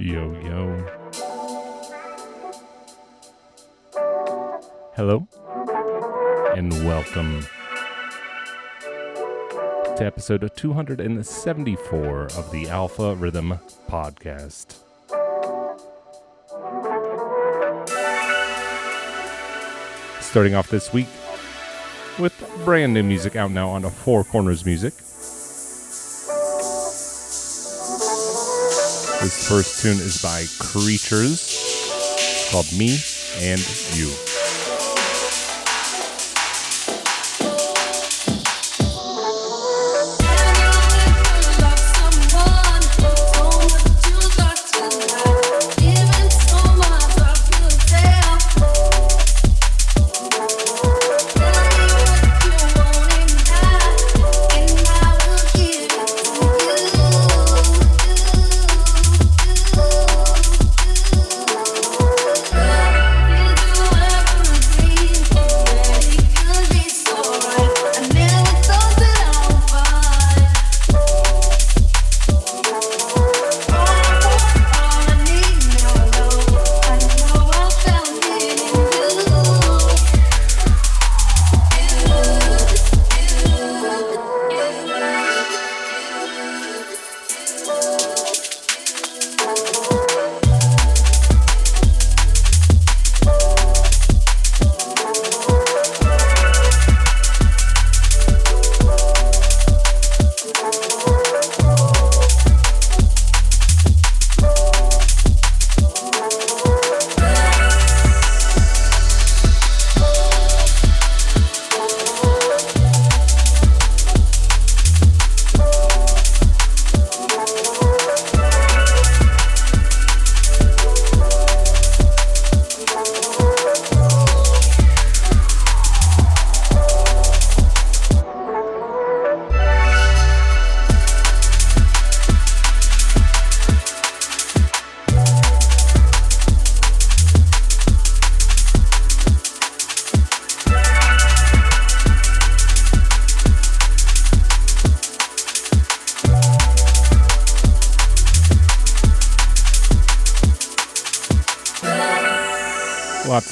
Yo, yo. Hello, and welcome to episode 274 of the Alpha Rhythm Podcast. Starting off this week with brand new music out now on Four Corners Music. This first tune is by Creatures it's called Me and You.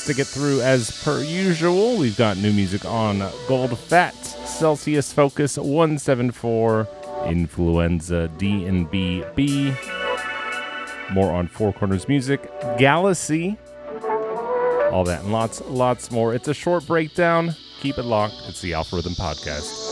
To get through as per usual. We've got new music on Goldfat, Celsius Fokuz 174, Influenza D and B B. More on Four Corners Music, Galacy. All that and lots, lots more. It's a short breakdown. Keep it locked. It's the Alpha Rhythm Podcast.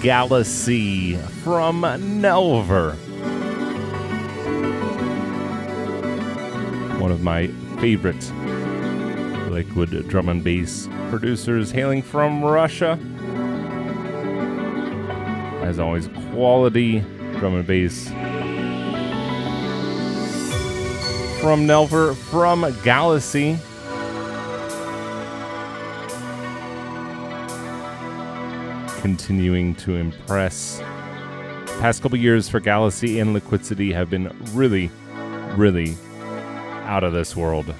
Galacy from Nelver. One of my favorite liquid drum and bass producers hailing from Russia. As always, quality drum and bass from Nelver from Galacy. Continuing to impress. Past couple years for Galacy and Liquidity have been really, really out of this world.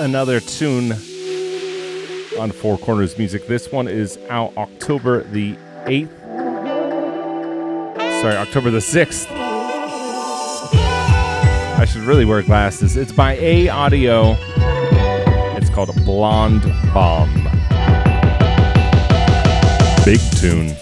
Another tune on Four Corners Music. This one is out October the 8th. Sorry, October the 6th. I should really wear glasses. It's by A Audio. It's called a Blonde Bomb. Big tune.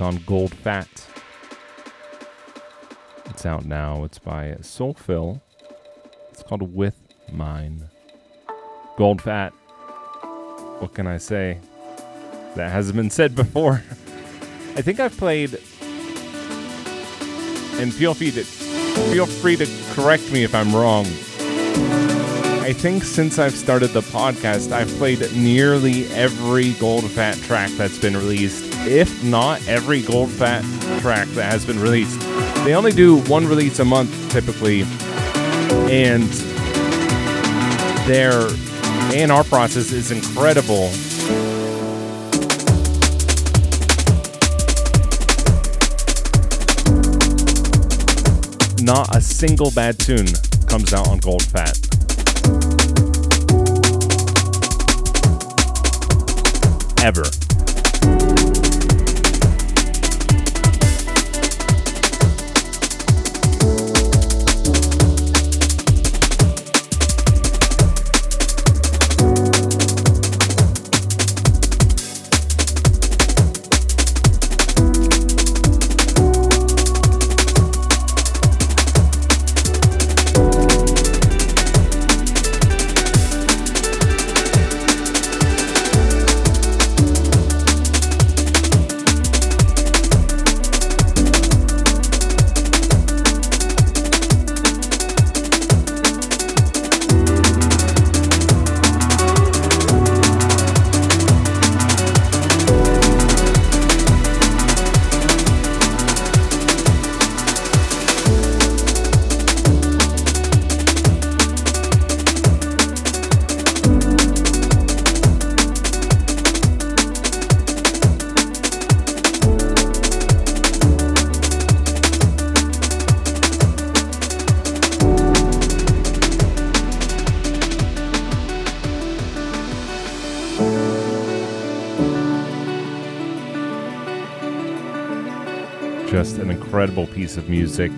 On Goldfat. It's out now. It's by Soulfil. It's called With Mine. Goldfat. What can I say? That hasn't been said before. I think I've played and feel free to feel free to correct me if I'm wrong. I think since I've started the podcast, I've played nearly every Goldfat track that's been released, if not every Goldfat track that has been released. They only do one release a month typically, and their A&R process is incredible. Not a single bad tune comes out on Goldfat. Ever. Incredible piece of music.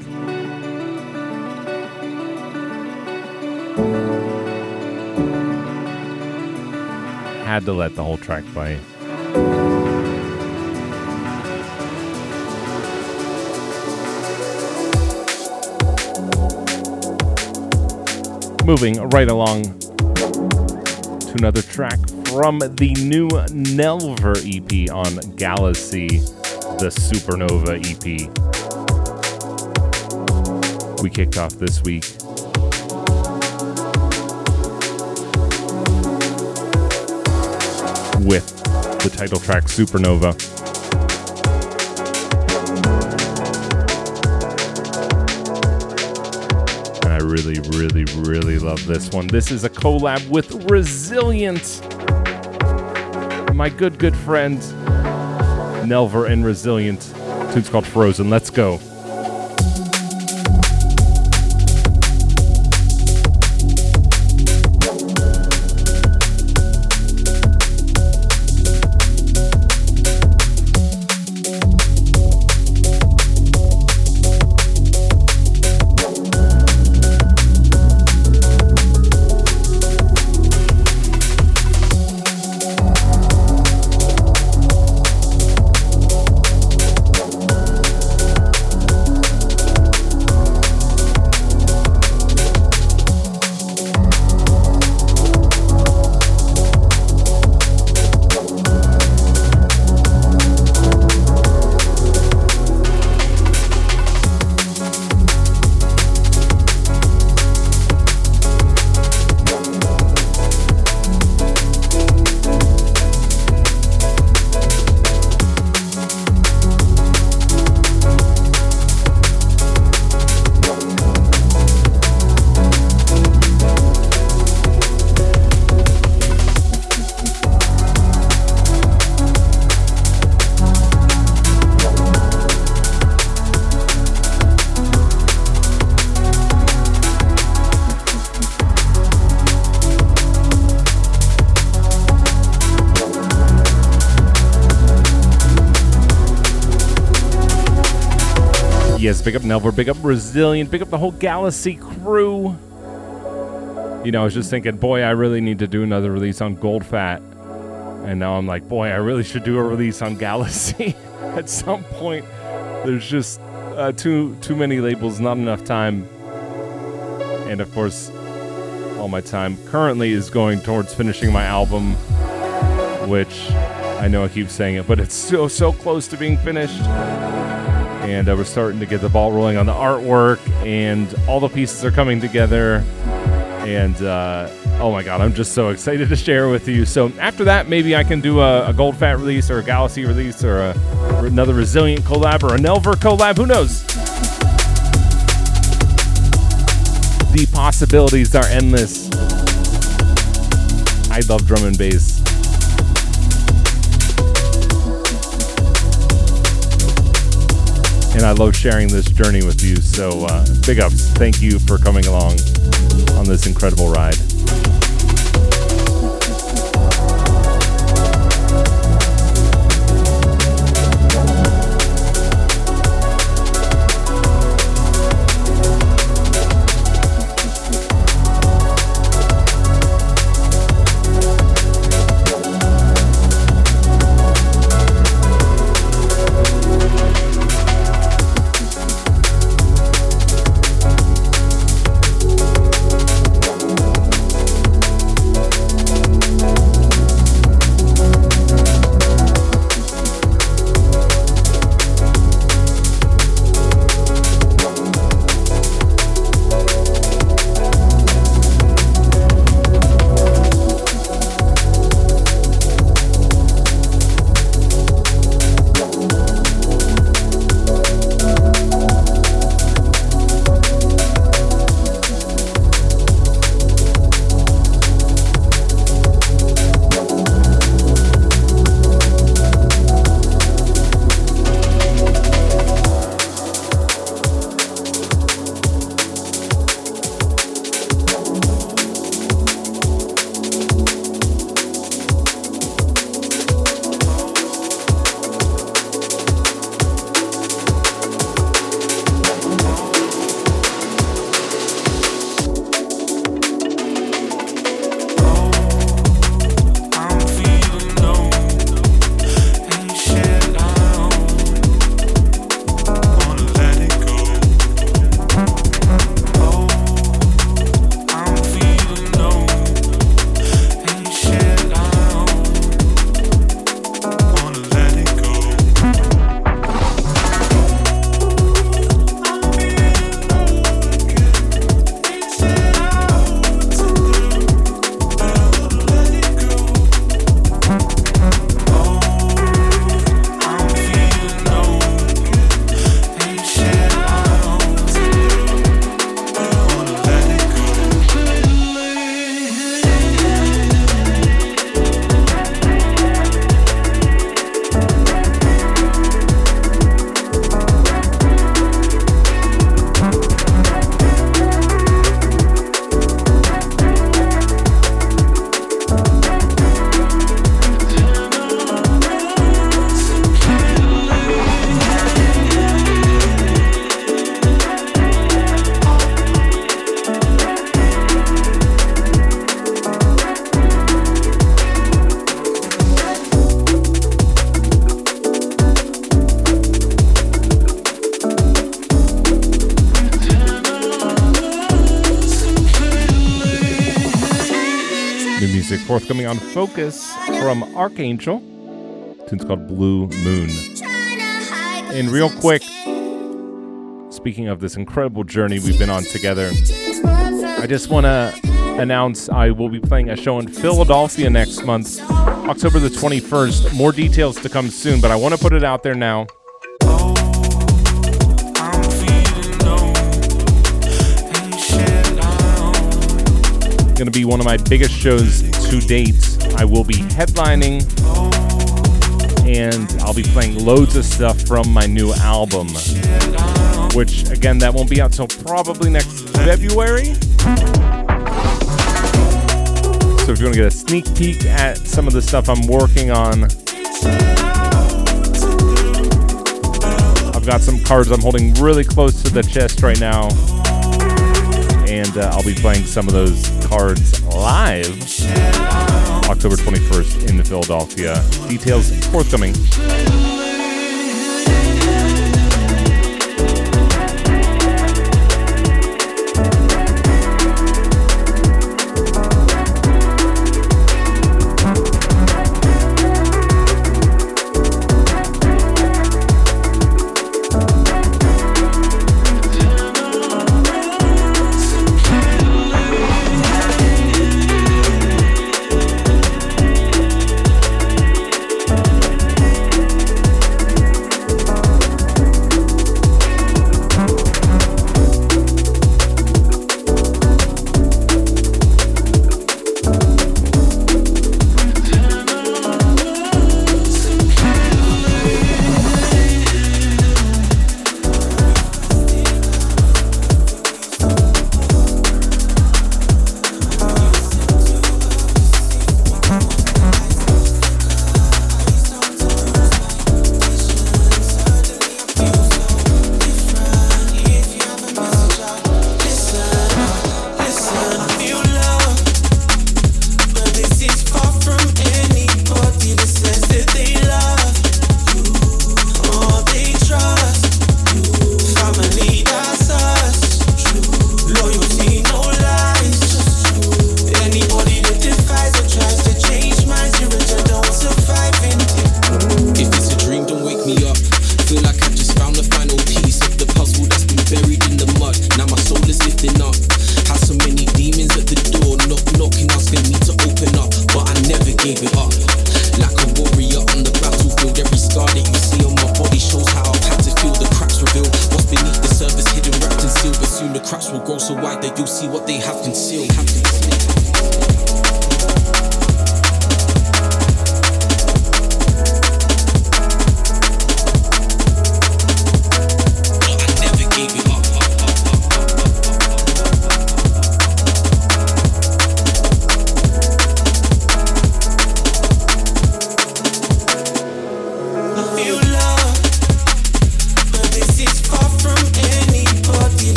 Had to let the whole track play. Moving right along to another track from the new Nelver EP on Galacy, the Supernova EP. We kicked off this week with the title track Supernova. And I really, really, really love this one. This is a collab with Rezilient. My good, good friend Nelver and Rezilient. Tune's called Frozen. Let's go. Big up Nelver, big up Rezilient. big up the whole Galacy crew. You know, I was just thinking, boy, I really need to do another release on Goldfat. And now I'm like, boy, I really should do a release on Galacy. at some point, there's just uh, too too many labels, not enough time, and of course, all my time currently is going towards finishing my album, which I know I keep saying it, but it's so so close to being finished. And uh, we're starting to get the ball rolling on the artwork, and all the pieces are coming together. And uh, oh my god, I'm just so excited to share with you. So after that, maybe I can do a, a Goldfat release or a Galacy release or, a, another Rezilient collab or a Nelver collab. Who knows? The possibilities are endless. I love drum and bass. And I love sharing this journey with you. So, uh, big ups. Thank you for coming along on this incredible ride. Forthcoming on Fokuz from Archangel. Tune's called Blue Moon. And real quick, speaking of this incredible journey we've been on together, I just want to announce I will be playing a show in Philadelphia next month, October the 21st. More details to come soon, but I want to put it out there now. Going to be one of my biggest shows to date. I will be headlining and I'll be playing loads of stuff from my new album, which again, that won't be out till probably next February. So if you want to get a sneak peek at some of the stuff I'm working on, I've got some cards I'm holding really close to the chest right now, and uh, I'll be playing some of those cards live October 21st in Philadelphia. Details forthcoming.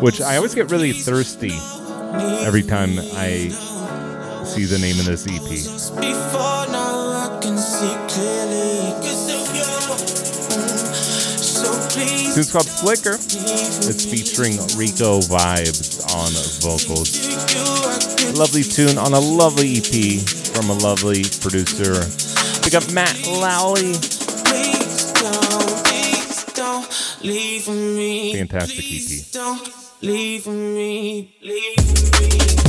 Which I always get really thirsty every time I see the name of this EP. Before now I can see clearly 'cause of you. So It's called Flicker. It's featuring Reico Vibes on vocals. you. I could Lovely tune on a lovely EP from a lovely producer. Pick up Matt Lally. please don't, please don't leave me. Fantastic EP. Leave me. Leave me.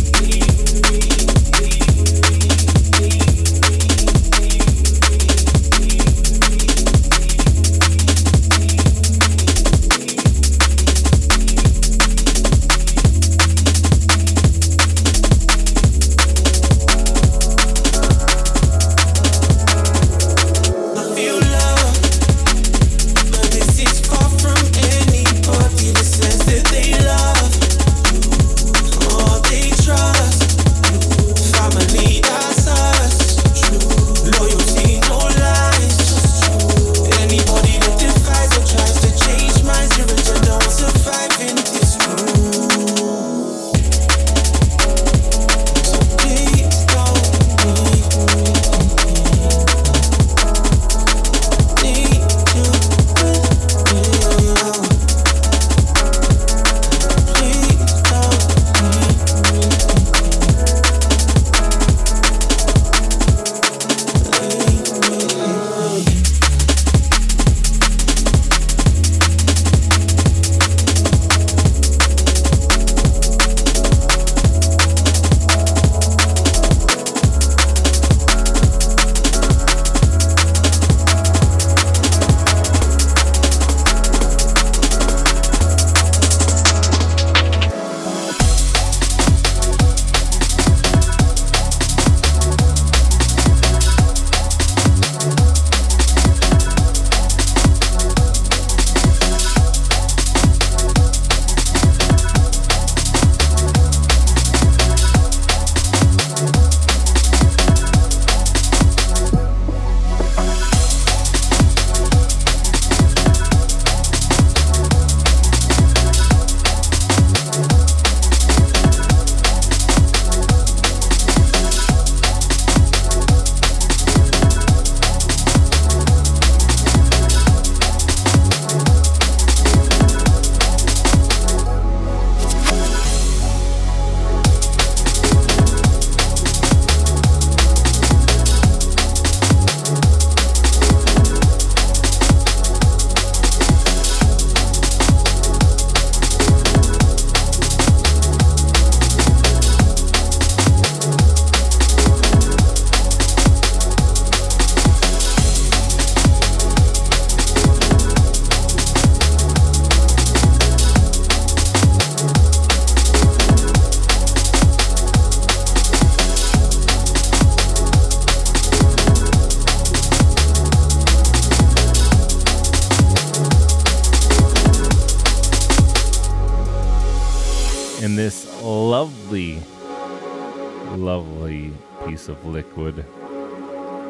lovely piece of liquid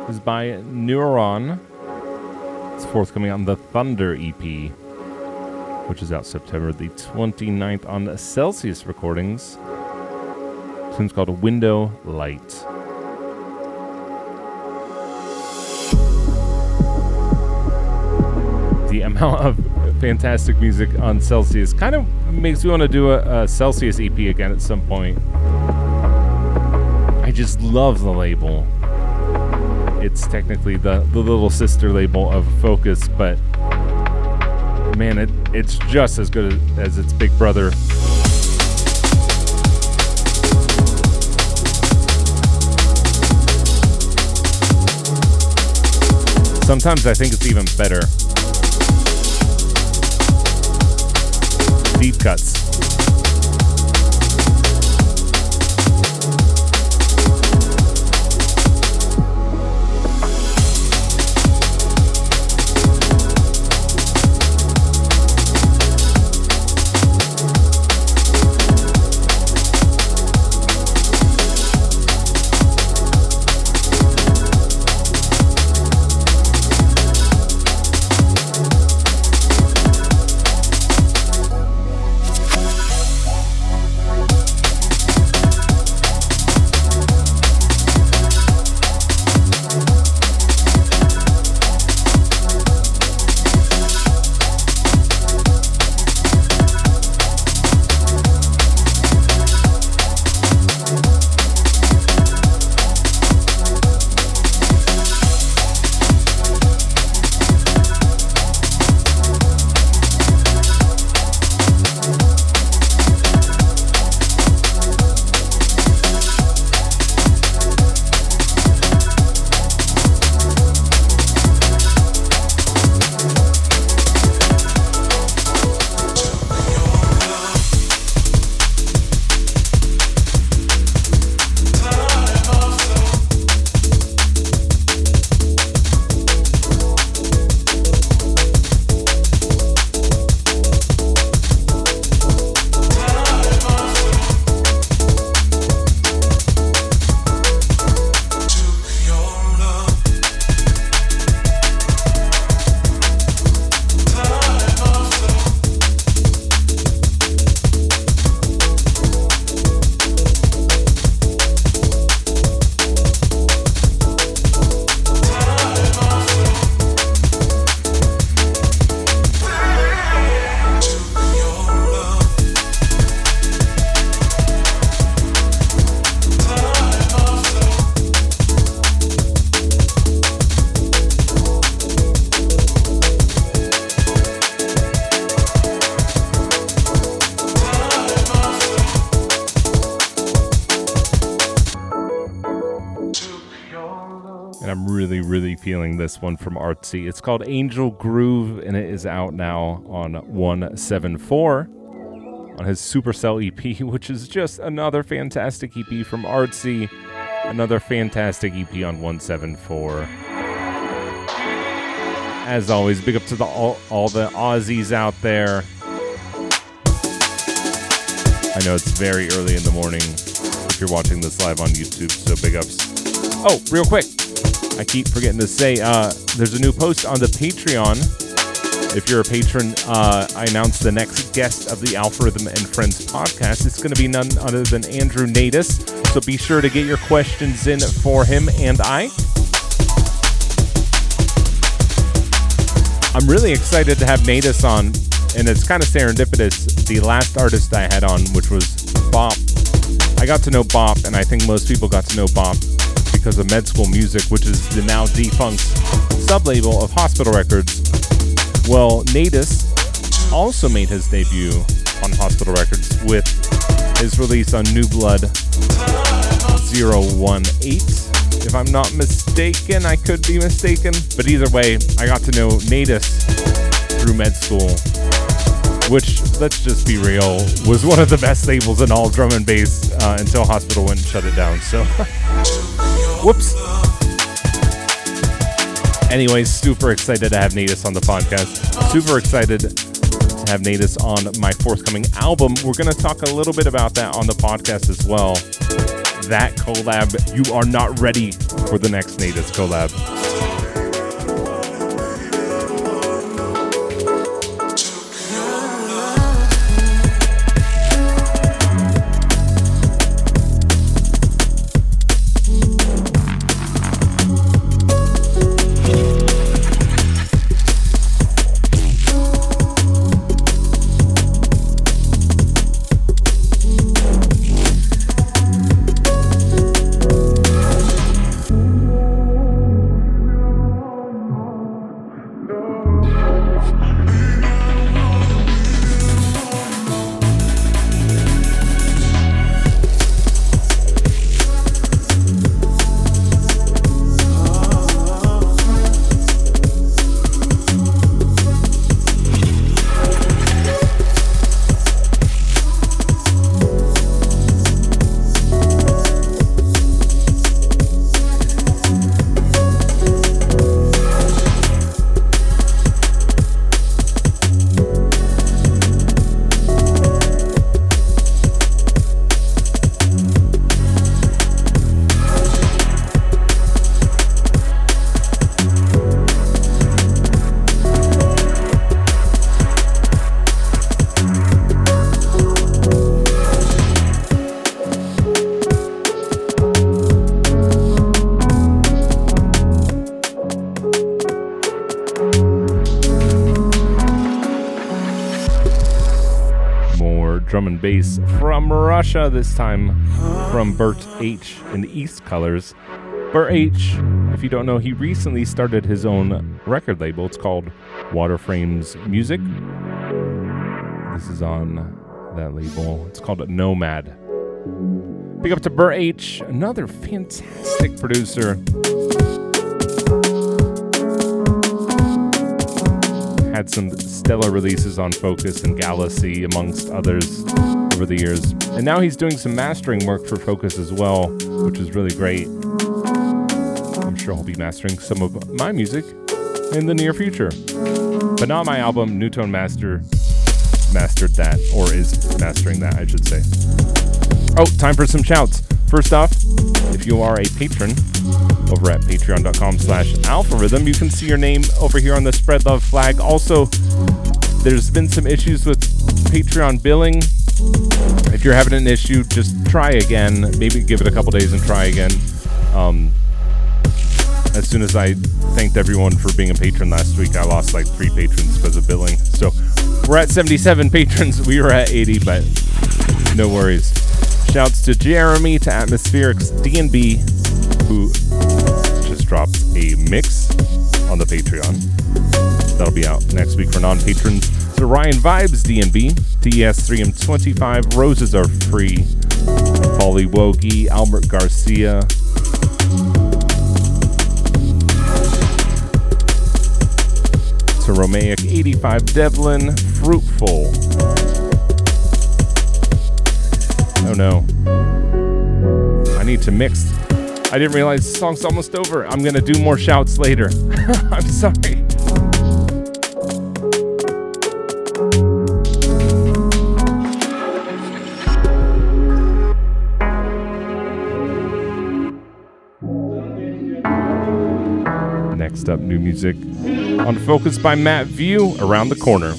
is by Neuron. It's forthcoming on the Thunder EP, which is out September the 29th on Celsius Recordings. It's tune's called Window Light. The amount of fantastic music on Celsius kind of makes me want to do a, a Celsius EP again at some point. I just love the label. It's technically the, the little sister label of Fokuz, but man, it, it's just as good as its big brother. Sometimes I think it's even better. Deep cuts. One from Artsea. It's called Angel Groove, and it is out now on 174 on his Supercell EP, which is just another fantastic EP from Artsea. Another fantastic EP on 174. As always, big up to the all, all the Aussies out there. I know it's very early in the morning if you're watching this live on YouTube, so big ups. Oh, real quick, I keep forgetting to say, uh, there's a new post on the Patreon. If you're a patron, uh, I announced the next guest of the Alpharhythm and Friends podcast. It's going to be none other than Andrew Natus. So be sure to get your questions in for him and I. I'm really excited to have Natus on, and it's kind of serendipitous. The last artist I had on, which was Bop, I got to know Bop, and I think most people got to know Bop because of Med School Music, which is the now defunct sublabel of Hospital Records. Well, Natus also made his debut on Hospital Records with his release on New Blood 018. If I'm not mistaken, I could be mistaken. But either way, I got to know Natus through med school, which, let's just be real, was one of the best labels in all drum and bass uh, until Hospital went and shut it down. So. Whoops. Anyways, super excited to have Natus on the podcast. Super excited to have Natus on my forthcoming album. We're going to talk a little bit about that on the podcast as well. That collab, you are not ready for the next Natus collab. From Russia, this time from Bert H in the EastColors. Bert H, if you don't know, he recently started his own record label. It's called Waterframes Music. This is on that label. It's called Nomad. Big up to Bert H, another fantastic producer. Had some stellar releases on Fokuz and Galacy, amongst others, over the years. And now he's doing some mastering work for Fokuz as well, which is really great. I'm sure he'll be mastering some of my music in the near future. But not my album, New Tone Master mastered that, or is mastering that, I should say. Oh, time for some shouts. First off, if you are a patron over at patreon.com slash alpharhythm, you can see your name over here on the spread love flag. Also, there's been some issues with Patreon billing. If you're having an issue, just try again. Maybe give it a couple days and try again. Um, as soon as I thanked everyone for being a patron last week, I lost like three patrons because of billing. So we're at 77 patrons. We were at 80, but no worries. Shouts to Jeremy, to Atmospherics DNB, who just dropped a mix on the Patreon. That'll be out next week for non patrons. To Ryan Vibes DNB, TES3M25, Roses Are Free, Polly Wogi, Albert Garcia, to Romaic 85 Devlin, Fruitful. Oh no. I need to mix. I didn't realize the song's almost over. I'm gonna do more shouts later. I'm sorry. Next up, new music on Fokuz by Matt View around the corner.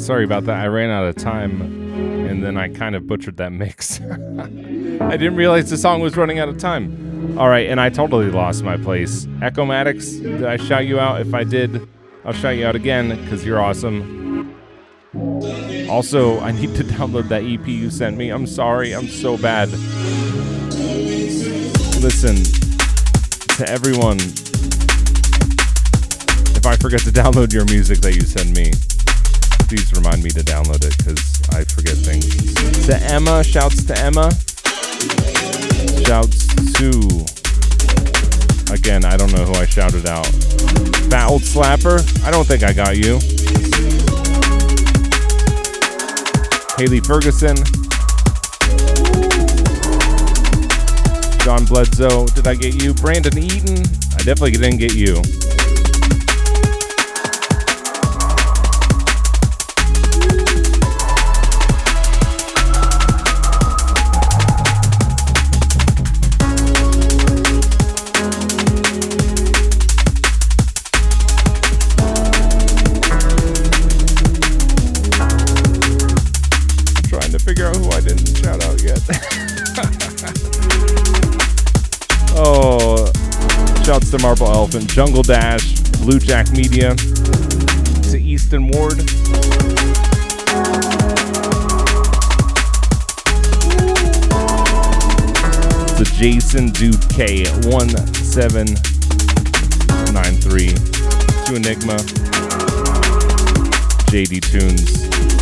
Sorry about that. I ran out of time and then I kind of butchered that mix. I didn't realize the song was running out of time. All right, and I totally lost my place. Echo Maddox, did I shout you out? If I did, I'll shout you out again because you're awesome. Also, I need to download that EP you sent me. I'm sorry, I'm so bad. Listen, to everyone, if I forget to download your music that you send me, please remind me to download it because I forget things. To Emma, shouts to Emma. Shouts to. Again, I don't know who I shouted out. Fat old slapper. I don't think I got you. Haley Ferguson. John Bledsoe. Did I get you? Brandon Eaton. I definitely didn't get you. Shouts to Marble Elephant, Jungle Dash, Blue Jack Media, to Easton Ward. To Jason Dude K1793, to Enigma, JD Tunes.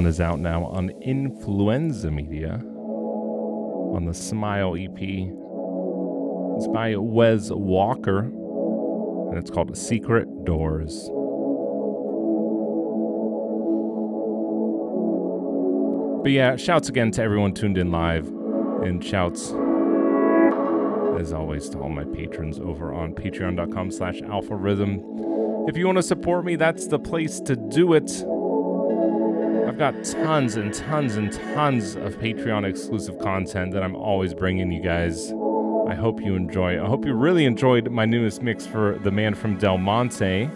Out now on Influenza Media on the Smile EP. It's by Wez Walker, and it's called Secret Doors. But yeah, shouts again to everyone tuned in live, and shouts as always to all my patrons over on patreon.com slash alpha rhythm. If you want to support me, that's the place to do it. Got tons and tons and tons of Patreon exclusive content that I'm always bringing you guys. I hope you enjoy. I hope you really enjoyed my newest mix for The Man from Del Monte.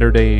Saturday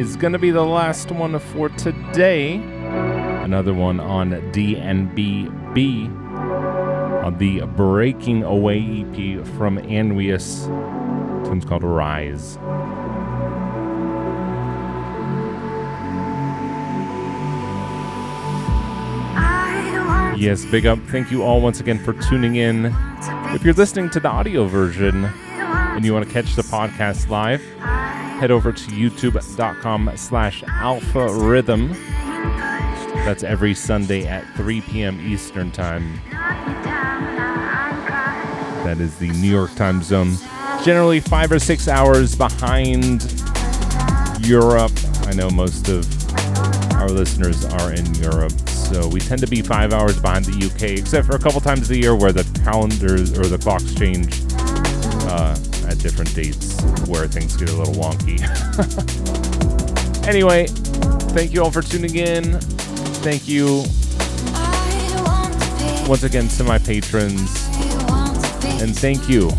is going to be the last one for today. Another one on DNBB on the Breaking Away EP from Anwius. Tune's called Rise. Yes, big up. Thank you all once again for tuning in. If you're listening to the audio version and you want to catch the podcast live, head over to youtube.com slash alpha rhythm. That's every Sunday at 3 p.m. Eastern Time. That is the New York time zone. Generally five or six hours behind Europe. I know most of our listeners are in Europe, so we tend to be five hours behind the UK, except for a couple times a year where the calendars or the clocks change uh, at different dates where things get a little wonky. anyway, thank you all for tuning in. Thank you once again to my patrons, and thank you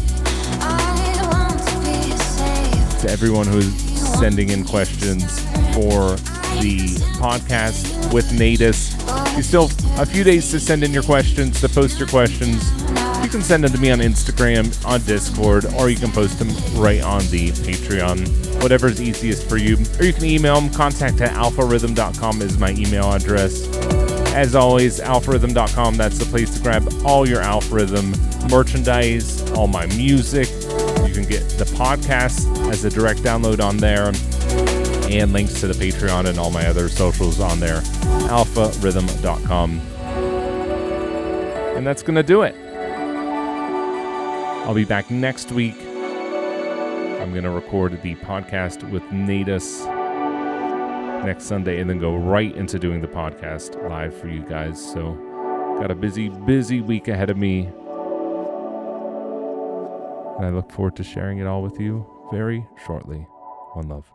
to everyone who's sending in questions for the podcast with Natus. You still have a few days to send in your questions, to post your questions. You can send them to me on Instagram, on Discord, or you can post them right on the Patreon. Whatever's easiest for you. Or you can email them. Contact at alpharhythm.com is my email address. As always, alpharhythm.com, that's the place to grab all your Alpharhythm merchandise, all my music. You can get the podcast as a direct download on there and links to the Patreon and all my other socials on there. alpharhythm.com. And that's going to do it. I'll be back next week. I'm going to record the podcast with Natus next Sunday and then go right into doing the podcast live for you guys. So, got a busy, busy week ahead of me. And I look forward to sharing it all with you very shortly. One love.